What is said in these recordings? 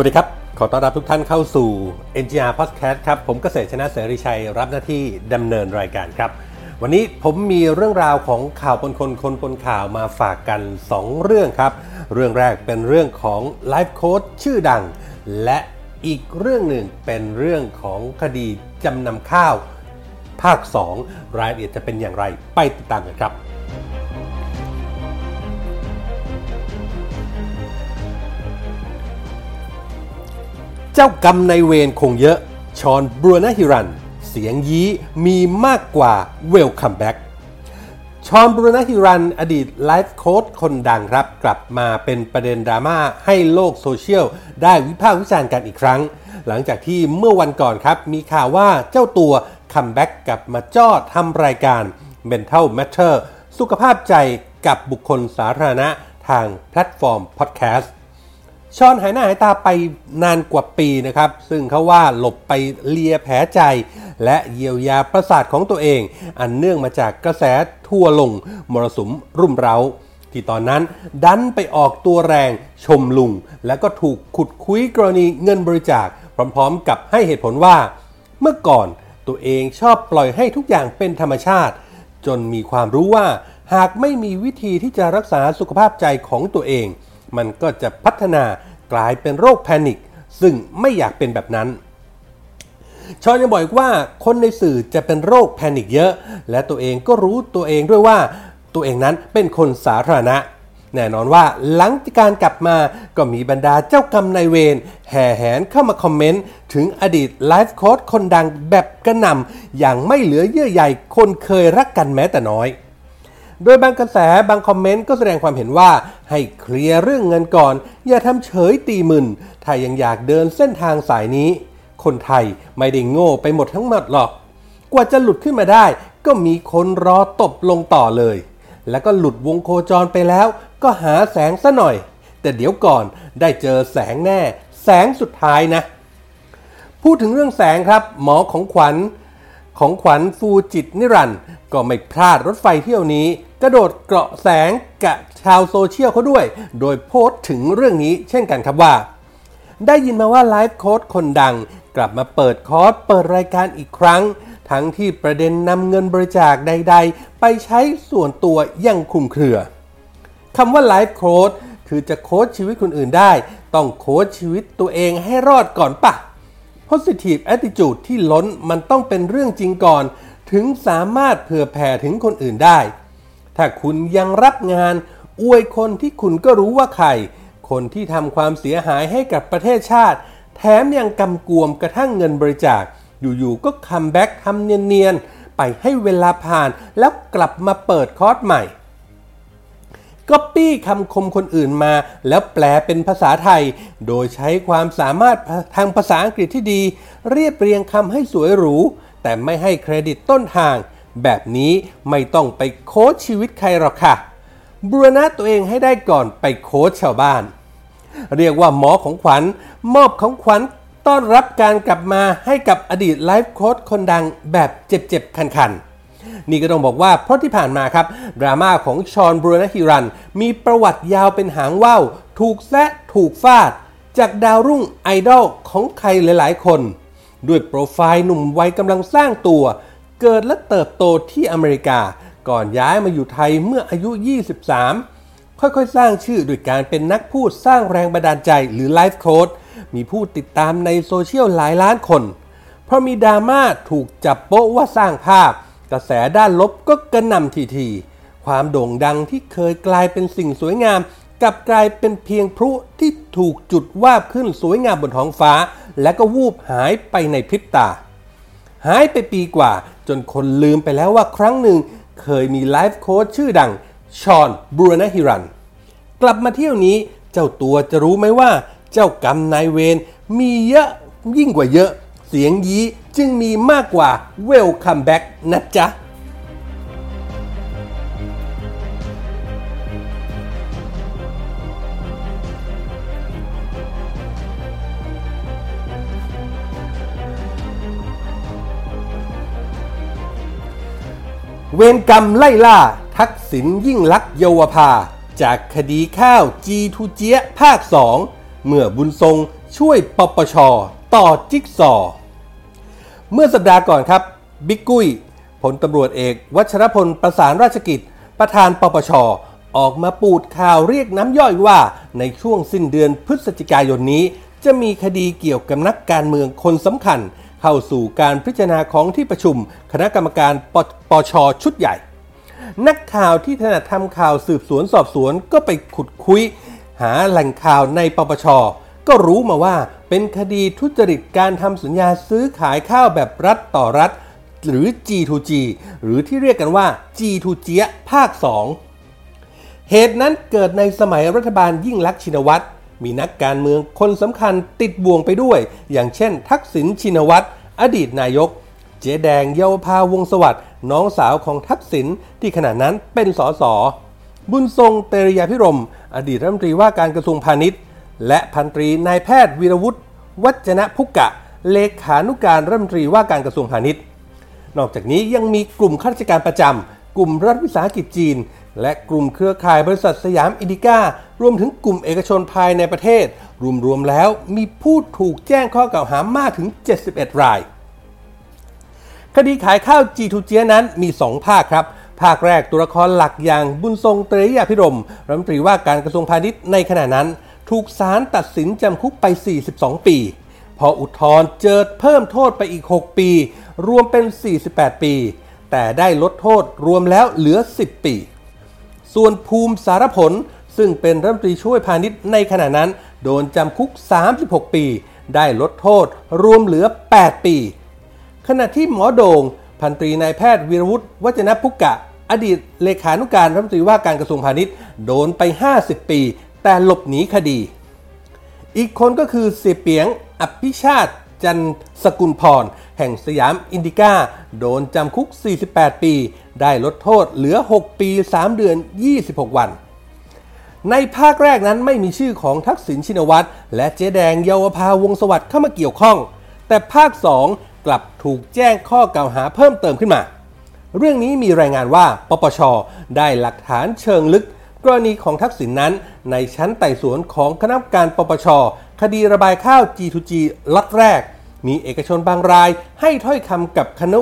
วัสดีครับ ขอต้อนรับทุกท่านเข้าสู่ NGR Podcast ครับ ผมเกษตรชนะเสรีชัย รับหน้าที่ดำเนินรายการครับ วันนี้ผมมีเรื่องราวของข่าวปนคนคนปนข่าวมาฝากกัน 2 เรื่องครับ เรื่องแรกเป็นเรื่องของไลฟ์โค้ชชื่อดัง และอีกเรื่องหนึ่งเป็นเรื่องของคดีจำนำข้าว ภาค 2 รายละเอียดจะเป็นอย่างไรไปติดตามกันครับ เจ้ากรรมนายเวรคงเยอะ ฌอน บูรณะหิรัญ เสียงยี้มีมากกว่า welcome back ฌอน บูรณะหิรัญ อดีตไลฟ์โค้ชคนดังครับ กลับมาเป็นประเด็นดราม่าให้โลกโซเชียล ได้วิพากษ์วิจารณ์กันอีกครั้ง หลังจากที่เมื่อวันก่อนครับ มีข่าวว่าเจ้าตัว comeback กลับมาจัดทำรายการ Mental Matter สุขภาพใจกับบุคคลสาธารณะทางแพลตฟอร์มพอดแคสต์ ชอนหายหน้าหายตาไปนานกว่าปีนะครับ ซึ่งเขาว่าหลบไปเลียแผลใจ และเยียวยาประสาทของตัวเอง อันเนื่องมาจากกระแสทั่วลงมรสุมรุ่มเร้า ที่ตอนนั้นดันไปออกตัวแรงชมลุง แล้วก็ถูกขุดคุยกรณีเงินบริจาค พร้อมๆ กับให้เหตุผลว่า เมื่อก่อนตัวเองชอบปล่อยให้ทุกอย่างเป็นธรรมชาติ จนมีความรู้ว่า หากไม่มีวิธีที่จะรักษาสุขภาพใจของตัวเอง มันก็จะพัฒนากลายเป็นโรคแพนิคซึ่งไม่อยากเป็นแบบนั้น ฌอนยังบอกอีกว่าคนในสื่อจะเป็นโรคแพนิคเยอะ และตัวเองก็รู้ตัวเองด้วยว่าตัวเองนั้นเป็นคนสาธารณะ แน่นอนว่าหลังจากการกลับมาก็มีบรรดาเจ้ากรรมนายเวรแห่แหนเข้ามาคอมเมนต์ ถึงอดีตไลฟ์โค้ชคนดังแบบกระหน่ำอย่างไม่เหลือเยื่อใยคนเคยรักกันแม้แต่น้อย โดยบางกระแสบางคอมเมนต์ก็แสดงความเห็นว่า ให้เคลียร์เรื่องเงินก่อน อย่าทำเฉยตีมึนถ้ายังอยากเดินเส้นทางสายนี้ คนไทยไม่ได้โง่ไปหมดทั้งหมดหรอก กว่าจะหลุดขึ้นมาได้ ก็มีคนรอตบลงต่อเลย แล้วก็หลุดวงโคจรไปแล้ว ก็หาแสงซะหน่อย แต่เดี๋ยวก่อนได้เจอแสงแน่ แสงสุดท้ายนะ พูดถึงเรื่องแสงครับ หมอของขวัญของขวัญฟูจิตนิรันดร์ ก็ไม่พลาดรถไฟเที่ยวนี้ กระโดดเกาะแสงกับชาวโซเชียลเขาด้วย โดยโพสต์ถึงเรื่องนี้เช่นกันครับว่า ได้ยินมาว่าไลฟ์โค้ชคนดัง กลับมาเปิดคอร์สเปิดรายการอีกครั้ง ทั้งที่ประเด็นนำเงินบริจาคใด ๆ ไปใช้ส่วนตัวยังคลุมเครือคำว่าไลฟ์โค้ชคือจะโค้ชชีวิตคนอื่นได้ ต้องโค้ชชีวิตตัวเองให้รอดก่อนปะ positive attitude ที่ล้นมันต้องเป็นเรื่องจริงก่อน ถึงสามารถเผื่อแผ่ถึงคนอื่นได้ ถ้าคุณยังรับงาน อวยคนที่คุณก็รู้ว่าใคร คนที่ทำความเสียหายให้กับประเทศชาติ แถมยังกำกวมกระทั่งเงินบริจาค อยู่ๆก็ comeback ทำเนียนๆ ไปให้เวลาผ่านแล้วกลับมาเปิดคอร์สใหม่ก๊อปปี้คำคมคนอื่นมา แล้วแปลเป็นภาษาไทย โดยใช้ความสามารถทางภาษาอังกฤษที่ดี เรียบเรียงคำให้สวยหรู แต่ไม่ให้เครดิตต้นทาง แบบนี้ไม่ต้องไปโค้ชชีวิตใครหรอกค่ะบูรณะตัวเองให้ได้ก่อนไปโค้ชชาวบ้าน เรียกว่าหมอของขวัญ มอบของขวัญต้อนรับการกลับมาให้กับอดีตไลฟ์โค้ชคนดังแบบเจ็บๆ คันๆ นี่ก็ต้องบอกว่าเพราะที่ผ่านมาครับ ดราม่าของฌอน บูรณะหิรัญ มีประวัติยาวเป็นหางว่าวถูกแซะถูกฟาด จากดาวรุ่งไอดอลของใครหลายๆ คน ด้วยโปรไฟล์หนุ่มวัยกำลังสร้างตัว เกิดและเติบโตที่อเมริกา ก่อนย้ายมาอยู่ไทยเมื่ออายุ 23 ค่อยๆ สร้างชื่อโดยการเป็นนักพูดสร้างแรงบันดาลใจหรือไลฟ์โค้ชมีผู้ติดตามในโซเชียลหลายล้านคน เพราะมีดราม่าถูกจับโป๊ะว่าสร้างภาพ กระแสด้านลบก็กระหน่ำทีทีความโด่งดังที่เคยกลายเป็นสิ่งสวยงามกลับกลายเป็นเพียงพลุที่ถูกจุดวาบขึ้นสวยงามบนท้องฟ้า และก็วูบหายไปในพริบตา หายไปปีกว่าจนคนลืมไปแล้วว่าครั้งหนึ่งเคยมีไลฟ์โค้ชชื่อดัง ชอนบูรูนฮิรัน กลับมาเที่ยวนี้เจ้าตัวจะรู้ไหมว่า เจ้ากรรมนายเวรมีเยอะยิ่งกว่าเยอะ เสียงยี้จึงมีมากกว่า welcome back นะจ๊ะ เวรกรรมไล่ล่า ทักษิณยิ่งลักษณ์เยาวภา จากคดีข้าวจีทูเจียภาค 2 เมื่อบุญทรงช่วยปปช ต่อจิ๊กซอ เมื่อสัปดาห์ก่อนครับ บิ๊กกุ้ยพลตำรวจเอก วัชรพลประสานราชกิจ ประธานปปช ออกมาปูดข่าวเรียกน้ำย่อยว่าในช่วงสิ้นเดือนพฤศจิกายนนี้ จะมีคดีเกี่ยวกับนักการเมืองคนสำคัญ เข้าสู่การพิจารณาของที่ประชุมคณะกรรมการปปชชุดใหญ่ นักข่าวที่ถนัดทำข่าวสืบสวนสอบสวนก็ไปขุดคุย หาแหล่งข่าวในปปชก็รู้มาว่าเป็นคดีทุจริตการทำสัญญาซื้อขายข้าวแบบรัฐต่อรัฐ หรือ G2G หรือที่เรียกกันว่า G2G ภาค 2 เหตุนั้นเกิดในสมัยรัฐบาลยิ่งลักษณ์ชินวัตร มีนักการเมืองคนสำคัญติดบ่วงไปด้วย อย่างเช่น ทักษิณชินวัตร อดีตนายก เจ๊แดงเยาวภาวงศ์สวัสดิ์น้องสาวของทักษิณที่ขณะนั้นเป็นสสบุญทรงเตริยาภิรมย์ อดีตรัฐมนตรีว่าการกระทรวงพาณิชย์ และพันตรีนายแพทย์วีระวุฒิวัจนะพุกกะเลขานุการรัฐมนตรีว่าการกระทรวงพาณิชย์ นอกจากนี้ยังมีกลุ่มข้าราชการประจำกลุ่มรัฐวิสาหกิจจีน และกลุ่มเครือข่ายบริษัทสยามอินดิก้ารวมถึงกลุ่มเอกชนภายในประเทศ รวมๆแล้วมีผู้ถูกแจ้งข้อกล่าวหามากถึง 71 ราย คดีขายข้าวจีทูเจียนั้นมี 2 ภาคครับ ภาคแรกตัวละครหลักอย่างบุญทรงเตรียาพิรมรัฐมนตรีว่าการกระทรวงพาณิชย์ในขณะนั้น ถูกศาลตัดสินจำคุกไป 42 ปี พออุทธรณ์เจิดเพิ่มโทษไปอีก 6 ปี รวมเป็น 48 ปี แต่ได้ลดโทษรวมแล้วเหลือ 10 ปี ส่วนภูมิสารผล ซึ่งเป็นรัฐมนตรีช่วยพาณิชย์ในขณะนั้น โดนจำคุก 36 ปี ได้ลดโทษรวมเหลือ 8 ปี ขณะที่หมอโดงพันตรีนายแพทย์วีรวุฒิวัจนพุกกะ อดีตเลขานุการรัฐมนตรีว่าการกระทรวงพาณิชย์โดนไป 50 ปี แต่หลบหนีคดี อีกคนก็คือเสียเปียงอภิชาติจันสกุลพร แห่งสยามอินดิก้า โดนจำคุก 48 ปี ได้ลดโทษเหลือ 6 ปี 3 เดือน 26 วัน ในภาคแรกนั้นไม่มีชื่อของทักษิณชินวัตร และเจ๊แดงเยาวภาวงสวัสดิ์เข้ามาเกี่ยวข้อง แต่ภาค 2 กลับถูกแจ้งข้อกล่าวหาเพิ่มเติมขึ้นมา เรื่องนี้มีรายงานว่าปปช ได้หลักฐานเชิงลึกกรณีของทักษิณนนั้นในชั้นไต่สวนของคณะกรรมการปปช คดีระบายข้าว G2G ล็อตแรก มีเอกชนบางรายให้ถ้อยคำกับคณะ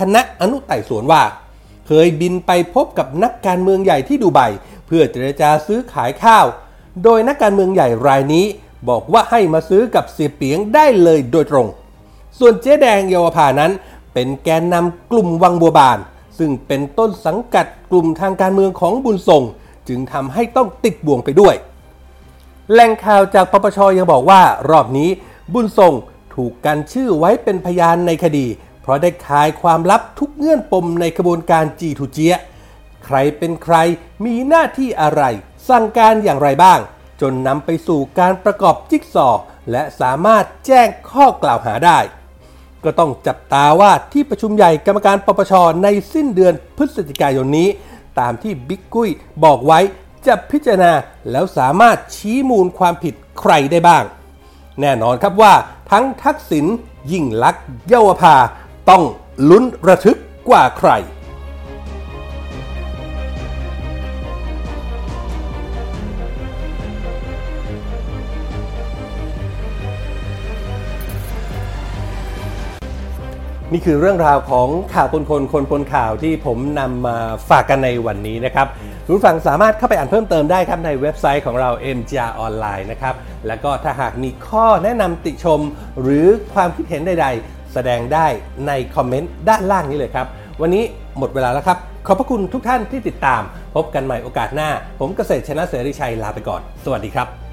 คณะอนุไต่สวนว่า เคยบินไปพบกับนักการเมืองใหญ่ที่ดูไบเพื่อเจรจาซื้อขายข้าว โดยนักการเมืองใหญ่รายนี้ บอกว่าให้มาซื้อกับเสียเปียงได้เลยโดยตรง ส่วนเจ๊แดงเยาวภานั้น เป็นแกนนำกลุ่มวังบัวบาน ซึ่งเป็นต้นสังกัดกลุ่มทางการเมืองของบุญส่ง จึงทำให้ต้องติดบ่วงไปด้วยแหล่งข่าวจากปปชยังบอกว่ารอบนี้บุญส่ง ถูกกันชื่อไว้เป็นพยานในคดี เพราะได้คายความลับทุกเงื่อนปมในกระบวนการจีทูเจียใครเป็นใครมีหน้าที่อะไร สั่งการอย่างไรบ้าง จนนำไปสู่การประกอบจิ๊กซอว์และสามารถแจ้งข้อกล่าวหาได้ ก็ต้องจับตาว่าที่ประชุมใหญ่กรรมการปปชในสิ้นเดือนพฤศจิกายนนี้ ตามที่บิ๊กกุ้ยบอกไว้จะพิจารณาแล้วสามารถชี้มูลความผิดใครได้บ้าง แน่นอนครับว่าทั้งทักษิณยิ่งลักษณ์เยาวภาต้องลุ้นระทึกกว่าใคร นี่คือเรื่องราวของข่าวปนคนคนปนข่าวที่ผมนำมาฝากกันในวันนี้นะครับ คุณฟังสามารถเข้าไปอ่านเพิ่มเติมได้ครับในเว็บไซต์ของเรา MGR ออนไลน์นะครับ แล้วก็ถ้าหากมีข้อแนะนำติชม หรือความคิดเห็นใด ๆ แสดงได้ในคอมเมนต์ด้านล่างนี้เลยครับ วันนี้หมดเวลาแล้วครับ ขอบพระคุณทุกท่านที่ติดตาม พบกันใหม่โอกาสหน้า ผมเกษตรชนะเสรีชัยลาไปก่อน สวัสดีครับ